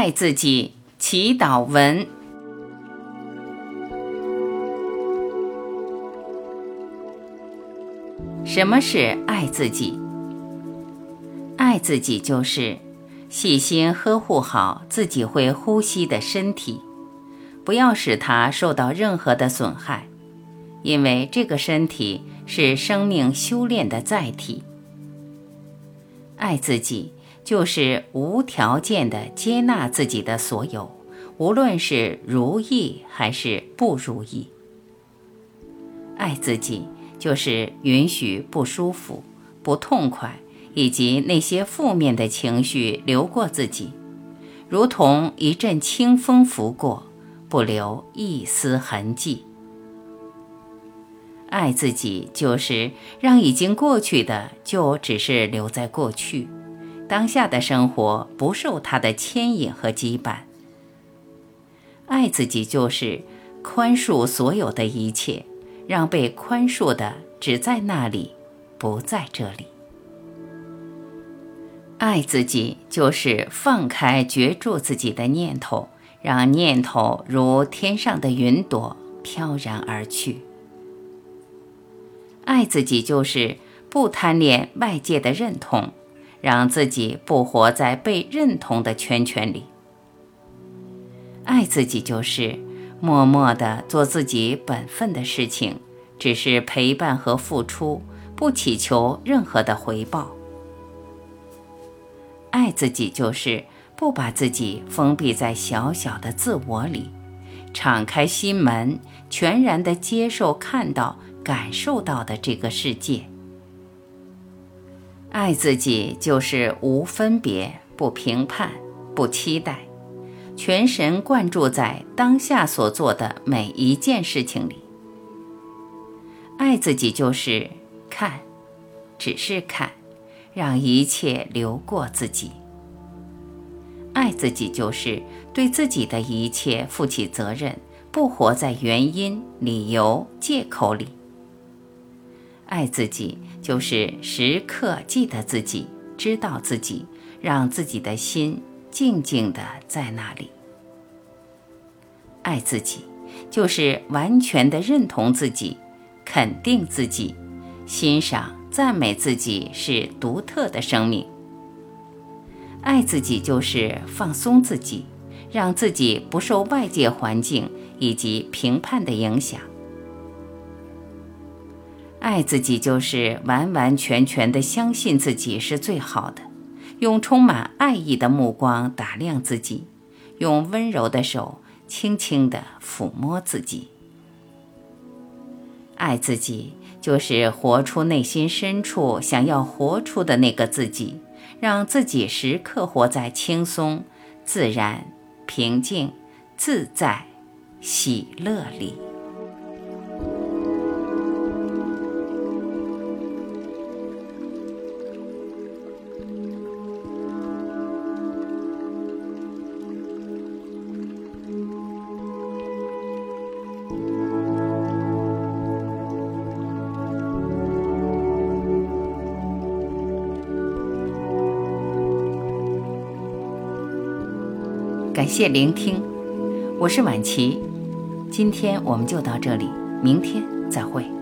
爱自己祈祷文。什么是爱自己？爱自己就是细心呵护好自己会呼吸的身体，不要使它受到任何的损害，因为这个身体是生命修炼的载体。爱自己就是无条件的接纳自己的所有，无论是如意还是不如意。爱自己。就是允许不舒服、不痛快以及那些负面的情绪流过自己，如同一阵清风拂过，不留一丝痕迹。爱自己就是让已经过去的就只是留在过去，当下的生活不受它的牵引和羁绊。爱自己就是宽恕所有的一切。让被宽恕的只在那里，不在这里。爱自己就是放开绝住自己的念头，让念头如天上的云朵飘然而去。爱自己就是不贪恋外界的认同，让自己不活在被认同的圈圈里。爱自己就是。默默地做自己本分的事情，只是陪伴和付出，不祈求任何的回报。爱自己就是不把自己封闭在小小的自我里，敞开心门，全然地接受、看到、感受到的这个世界。爱自己就是无分别、不评判、不期待。全神贯注在当下所做的每一件事情里，爱自己就是看，只是看，让一切流过自己。爱自己就是对自己的一切负起责任，不活在原因、理由、借口里。爱自己就是时刻记得自己，知道自己，让自己的心。静静的在那里，爱自己，就是完全的认同自己，肯定自己，欣赏、赞美自己是独特的生命。爱自己就是放松自己，让自己不受外界环境以及评判的影响。爱自己就是完完全全的相信自己是最好的。用充满爱意的目光打量自己，用温柔的手轻轻地抚摸自己。爱自己，就是活出内心深处想要活出的那个自己，让自己时刻活在轻松、自然、平静、自在、喜乐里。感谢聆听，我是晚琪，今天我们就到这里，明天再会。